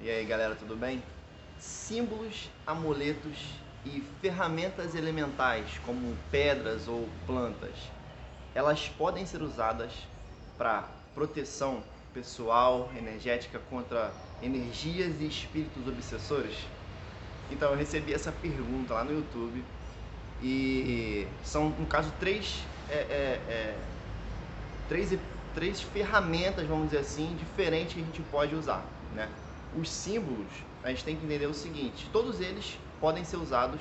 E aí galera, tudo bem? Símbolos, amuletos e ferramentas elementais como pedras ou plantas, elas podem ser usadas para proteção pessoal, energética contra energias e espíritos obsessores? Então eu recebi essa pergunta lá no YouTube e são, no caso, três, é, é, é, três, três ferramentas, vamos dizer assim, diferentes que a gente pode usar, né? Os símbolos, a gente tem que entender o seguinte: todos eles podem ser usados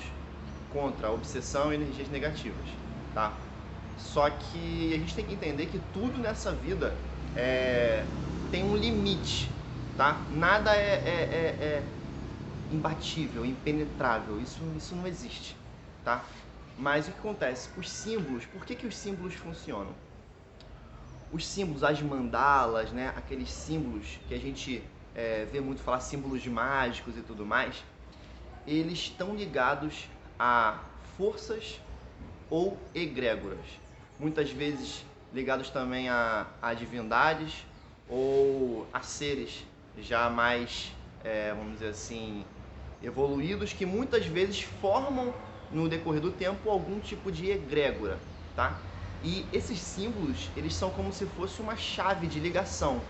contra a obsessão e energias negativas, tá? Só que a gente tem que entender que tudo nessa vida é, tem um limite, tá? Nada é, é, é, é imbatível, impenetrável. Isso, isso não existe, tá? Mas o que acontece? Os símbolos, por que, que os símbolos funcionam? Os símbolos, as mandalas, né? Aqueles símbolos que a gente é, vê muito falar símbolos mágicos e tudo mais, eles estão ligados a forças ou egrégoras. Muitas vezes ligados também a, a divindades ou a seres já mais, é, vamos dizer assim, evoluídos que muitas vezes formam no decorrer do tempo algum tipo de egrégora, tá? E esses símbolos, eles são como se fosse uma chave de ligação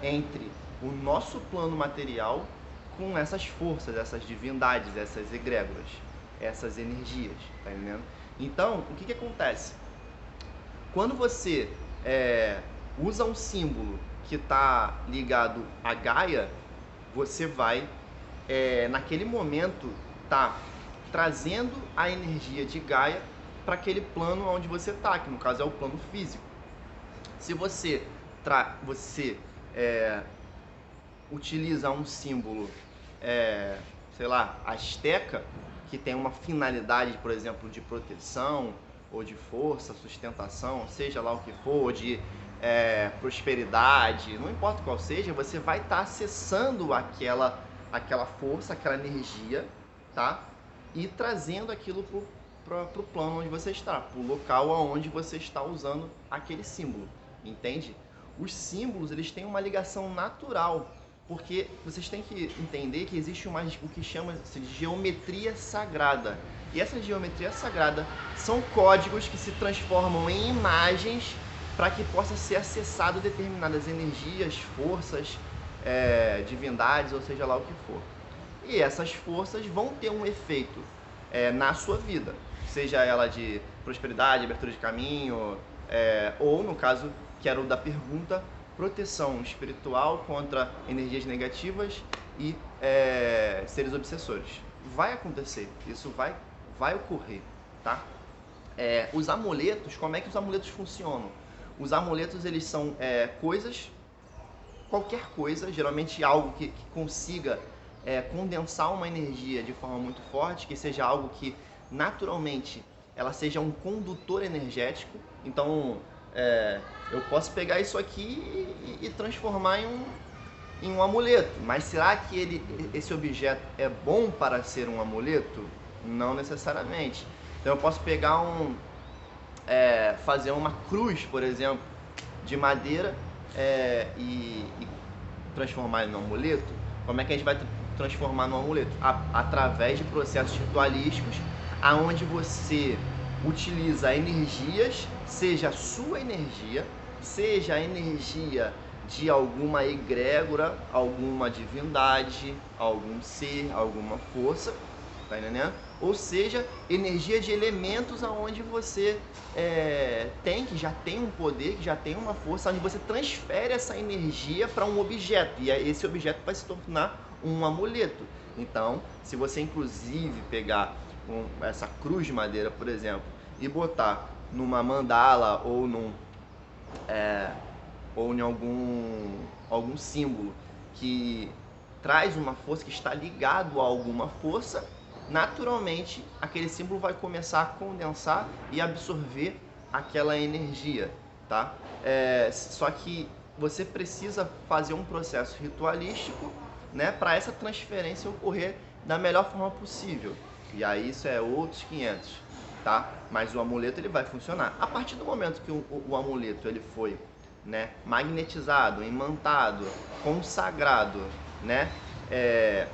entre o nosso plano material com essas forças, essas divindades, essas egrégoras, essas energias, tá entendendo? Então, o que, que acontece? Quando você é, usa um símbolo que está ligado a Gaia, você vai, é, naquele momento, tá trazendo a energia de Gaia para aquele plano onde você está, que no caso é o plano físico. Se você, tra você é, utiliza um símbolo, é, sei lá, asteca, que tem uma finalidade, por exemplo, de proteção ou de força, sustentação, seja lá o que for, de é, prosperidade, não importa qual seja, você vai estar tá acessando aquela, aquela força, aquela energia, tá? E trazendo aquilo para o plano onde você está, para o local onde você está usando aquele símbolo, entende? Os símbolos eles têm uma ligação natural porque vocês têm que entender que existe uma, o que chama-se de geometria sagrada. E essa geometria sagrada são códigos que se transformam em imagens para que possa ser acessado determinadas energias, forças, é, divindades, ou seja lá o que for. E essas forças vão ter um efeito é, na sua vida, seja ela de prosperidade, abertura de caminho, é, ou no caso que era o da pergunta, proteção espiritual contra energias negativas e é, seres obsessores. Vai acontecer, isso vai, vai ocorrer, tá? É, os amuletos, como é que os amuletos funcionam? Os amuletos eles são é, coisas, qualquer coisa, geralmente algo que, que consiga é, condensar uma energia de forma muito forte, que seja algo que naturalmente ela seja um condutor energético. Então, é, eu posso pegar isso aqui e, e, transformar em um, em um amuleto. Mas será que ele, esse objeto é bom para ser um amuleto? Não necessariamente. Então eu posso pegar um. É, fazer uma cruz, por exemplo, de madeira é, e, e, transformar ele num amuleto. Como é que a gente vai transformar num amuleto? A, através de processos ritualísticos, aonde você utiliza energias, seja a sua energia, seja a energia de alguma egrégora, alguma divindade, algum ser, alguma força, tá entendendo? Ou seja, energia de elementos aonde você é, tem, que já tem um poder, que já tem uma força, onde você transfere essa energia para um objeto, e esse objeto vai se tornar um amuleto. Então, se você inclusive pegar um, essa cruz de madeira, por exemplo, e botar numa mandala ou num é, ou em algum algum símbolo que traz uma força que está ligado a alguma força, naturalmente aquele símbolo vai começar a condensar e absorver aquela energia, tá? É, só que você precisa fazer um processo ritualístico, né, para essa transferência ocorrer da melhor forma possível. E aí isso é outros 500, tá? Mas o amuleto ele vai funcionar. A partir do momento que o, o, o amuleto ele foi, né, magnetizado, imantado, consagrado, né, é,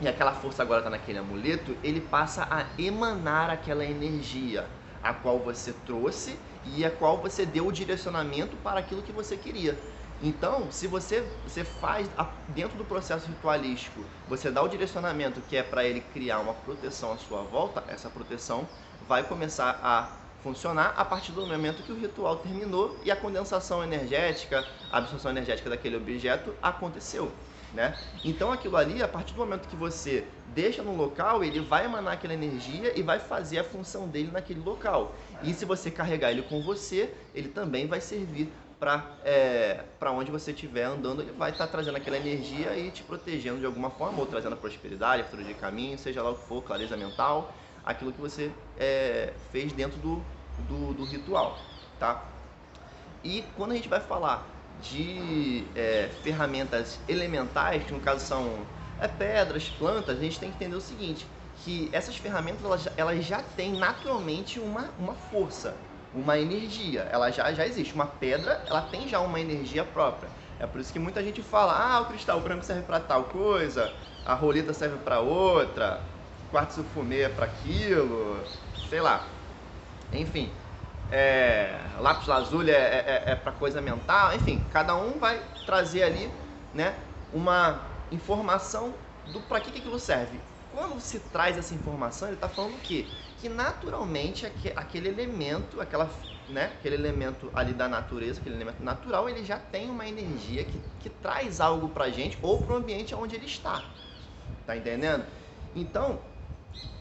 e aquela força agora está naquele amuleto, ele passa a emanar aquela energia a qual você trouxe e a qual você deu o direcionamento para aquilo que você queria. Então, se você, você faz dentro do processo ritualístico, você dá o direcionamento que é para ele criar uma proteção à sua volta, essa proteção vai começar a funcionar a partir do momento que o ritual terminou e a condensação energética, a absorção energética daquele objeto aconteceu. Né? Então aquilo ali, a partir do momento que você deixa no local, ele vai emanar aquela energia e vai fazer a função dele naquele local. E se você carregar ele com você, ele também vai servir para é, onde você estiver andando, ele vai estar tá trazendo aquela energia e te protegendo de alguma forma, ou trazendo prosperidade, futuro de caminho, seja lá o que for, clareza mental, aquilo que você é, fez dentro do, do, do, ritual, tá? E quando a gente vai falar de é, ferramentas elementais, que no caso são é, pedras, plantas, a gente tem que entender o seguinte, que essas ferramentas elas, elas já têm naturalmente uma, uma força, uma energia, ela já, já existe. Uma pedra, ela tem já uma energia própria. É por isso que muita gente fala, ah, o cristal branco serve para tal coisa, a roleta serve para outra, quartzo fumê é para aquilo, sei lá. Enfim, é, lápis lazuli é, é, é, é para coisa mental, enfim, cada um vai trazer ali, né, uma informação do para que, que aquilo serve. Quando se traz essa informação, ele está falando o quê? Que naturalmente aquele elemento, aquela, né, aquele elemento ali da natureza, aquele elemento natural, ele já tem uma energia que, que traz algo para gente ou para o ambiente onde ele está. Tá entendendo? Então,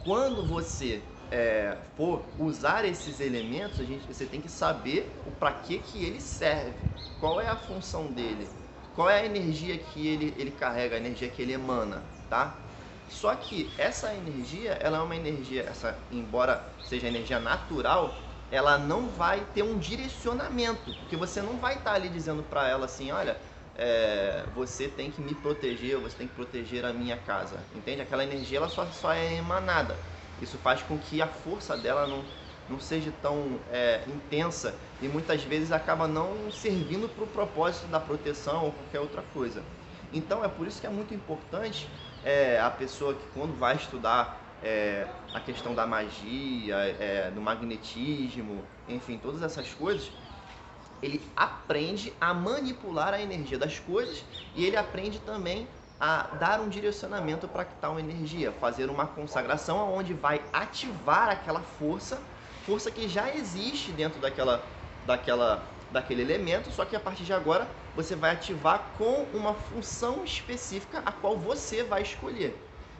quando você é, for usar esses elementos, a gente, você tem que saber para que, que ele serve, qual é a função dele, qual é a energia que ele, ele carrega, a energia que ele emana, tá? Só que essa energia, ela é uma energia, essa, embora seja energia natural, ela não vai ter um direcionamento, porque você não vai estar tá ali dizendo para ela assim, olha, é, você tem que me proteger, você tem que proteger a minha casa, entende? Aquela energia ela só, só é emanada. Isso faz com que a força dela não, não seja tão é, intensa e muitas vezes acaba não servindo para o propósito da proteção ou qualquer outra coisa. Então é por isso que é muito importante é, a pessoa que quando vai estudar é, a questão da magia, é, do magnetismo, enfim, todas essas coisas, ele aprende a manipular a energia das coisas e ele aprende também a dar um direcionamento para tal energia, fazer uma consagração onde vai ativar aquela força, força que já existe dentro daquela, daquela, daquele elemento, só que a partir de agora você vai ativar com uma função específica a qual você vai escolher.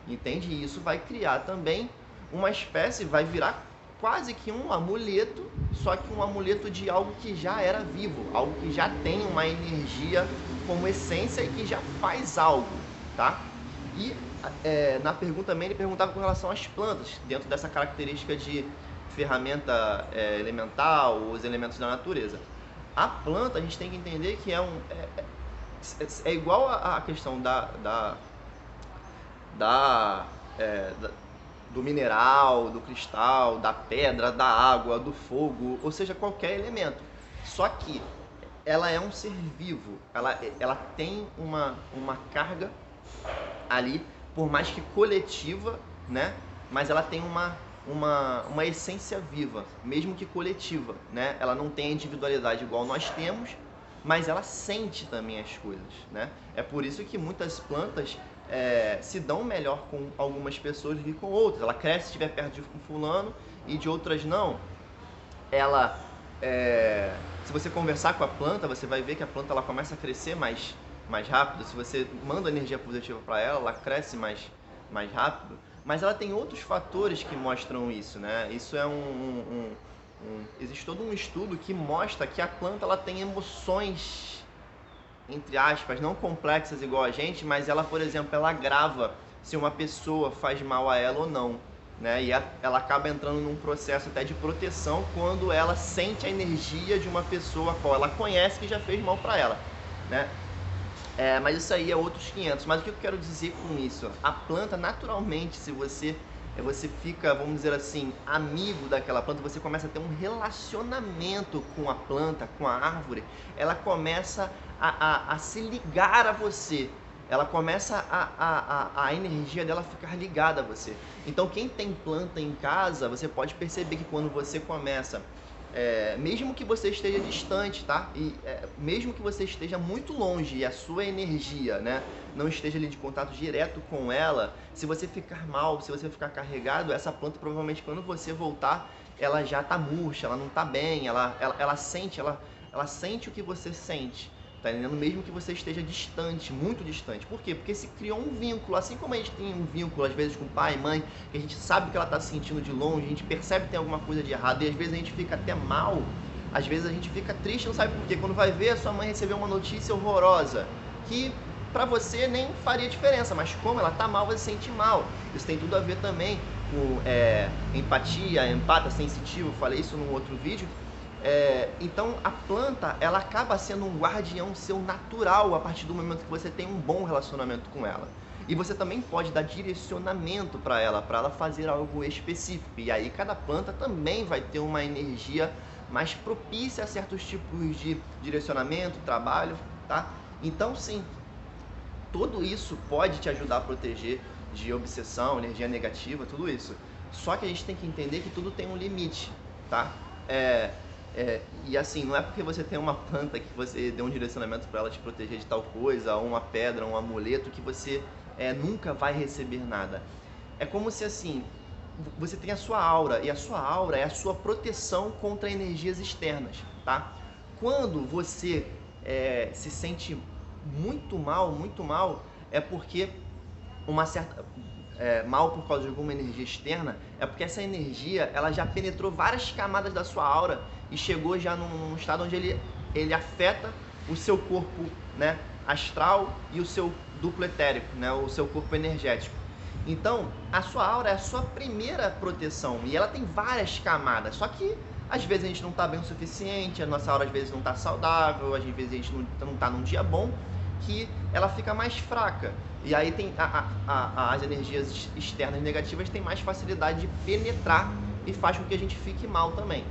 Entende? E isso vai criar também uma espécie, vai virar quase que um amuleto, só que um amuleto de algo que já era vivo, algo que já tem uma energia como essência e que já faz algo tá? E é, na pergunta também ele perguntava com relação às plantas, dentro dessa característica de ferramenta é, elemental, os elementos da natureza. A planta a gente tem que entender que é um é, é, é igual a, questão da da, da, é, da do mineral, do cristal, da pedra, da água, do fogo, ou seja, qualquer elemento. Só que ela é um ser vivo, ela, ela tem uma, uma carga ali, por mais que coletiva, né? Mas ela tem uma, uma, uma essência viva, mesmo que coletiva, né? Ela não tem individualidade igual nós temos, mas ela sente também as coisas, né? É por isso que muitas plantas é, se dão melhor com algumas pessoas do que com outras. Ela cresce se estiver perto de um fulano e de outras não. Ela, é, se você conversar com a planta, você vai ver que a planta ela começa a crescer mais mais rápido, se você manda energia positiva para ela, ela cresce mais, mais rápido. Mas ela tem outros fatores que mostram isso, né? Isso é um, um, um, existe todo um estudo que mostra que a planta ela tem emoções entre aspas não complexas igual a gente, mas ela, por exemplo, ela grava se uma pessoa faz mal a ela ou não. Né? E ela acaba entrando num processo até de proteção quando ela sente a energia de uma pessoa qual ela conhece que já fez mal para ela, né? É, mas isso aí é outros 500. Mas o que eu quero dizer com isso? A planta, naturalmente, se você você fica, vamos dizer assim, amigo daquela planta, você começa a ter um relacionamento com a planta, com a árvore, ela começa a, a, a se ligar a você. ela começa a, a, a, a, energia dela ficar ligada a você. Então, quem tem planta em casa, você pode perceber que quando você começa, é, mesmo que você esteja distante, tá? E é, mesmo que você esteja muito longe e a sua energia, né, não esteja ali de contato direto com ela, se você ficar mal, se você ficar carregado, essa planta provavelmente quando você voltar, ela já tá murcha, ela não tá bem, ela, ela, ela sente, ela, ela sente o que você sente. Tá entendendo? Mesmo que você esteja distante, muito distante. Por quê? Porque se criou um vínculo. Assim como a gente tem um vínculo, às vezes, com pai mãe, que a gente sabe que ela está se sentindo de longe, a gente percebe que tem alguma coisa de errado, e às vezes a gente fica até mal, às vezes a gente fica triste, não sabe por quê. Quando vai ver, a sua mãe recebeu uma notícia horrorosa, que para você nem faria diferença, mas como ela tá mal, você se sente mal. Isso tem tudo a ver também com é, empatia, empata, sensitivo, falei isso num outro vídeo é, então a planta ela acaba sendo um guardião seu natural a partir do momento que você tem um bom relacionamento com ela. E você também pode dar direcionamento para ela, para ela fazer algo específico. E aí cada planta também vai ter uma energia mais propícia a certos tipos de direcionamento, trabalho, tá? Então sim, tudo isso pode te ajudar a proteger de obsessão, energia negativa, tudo isso. Só que a gente tem que entender que tudo tem um limite, tá? É, é, e assim, não é porque você tem uma planta que você deu um direcionamento para ela te proteger de tal coisa, ou uma pedra, um amuleto, que você é, nunca vai receber nada. É como se assim, você tem a sua aura, e a sua aura é a sua proteção contra energias externas, tá? Quando você é, se sente muito mal, muito mal, é porque uma certa é, mal por causa de alguma energia externa, é porque essa energia ela já penetrou várias camadas da sua aura e chegou já num, num estado onde ele, ele afeta o seu corpo né, astral e o seu duplo etérico, né, o seu corpo energético. Então, a sua aura é a sua primeira proteção e ela tem várias camadas, só que às vezes a gente não está bem o suficiente, a nossa aura às vezes não está saudável, às vezes a gente não está num dia bom, que ela fica mais fraca. E aí tem a, a, a, as energias externas negativas têm mais facilidade de penetrar e faz com que a gente fique mal também.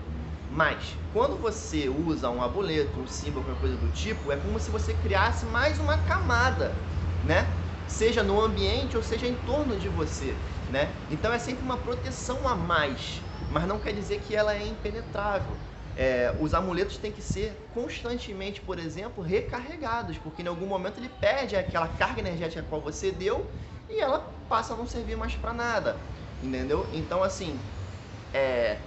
Mas quando você usa um amuleto, um símbolo, alguma coisa do tipo, é como se você criasse mais uma camada, né? Seja no ambiente ou seja em torno de você, né? Então é sempre uma proteção a mais, mas não quer dizer que ela é impenetrável. É, os amuletos têm que ser constantemente, por exemplo, recarregados, porque em algum momento ele perde aquela carga energética qual você deu e ela passa a não servir mais para nada, entendeu? Então assim, é,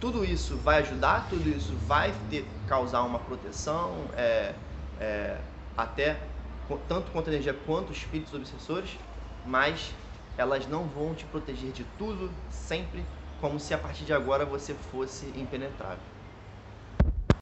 tudo isso vai ajudar, tudo isso vai ter, causar uma proteção, é, é, até tanto contra a energia quanto espíritos obsessores, mas elas não vão te proteger de tudo sempre, como se a partir de agora você fosse impenetrável.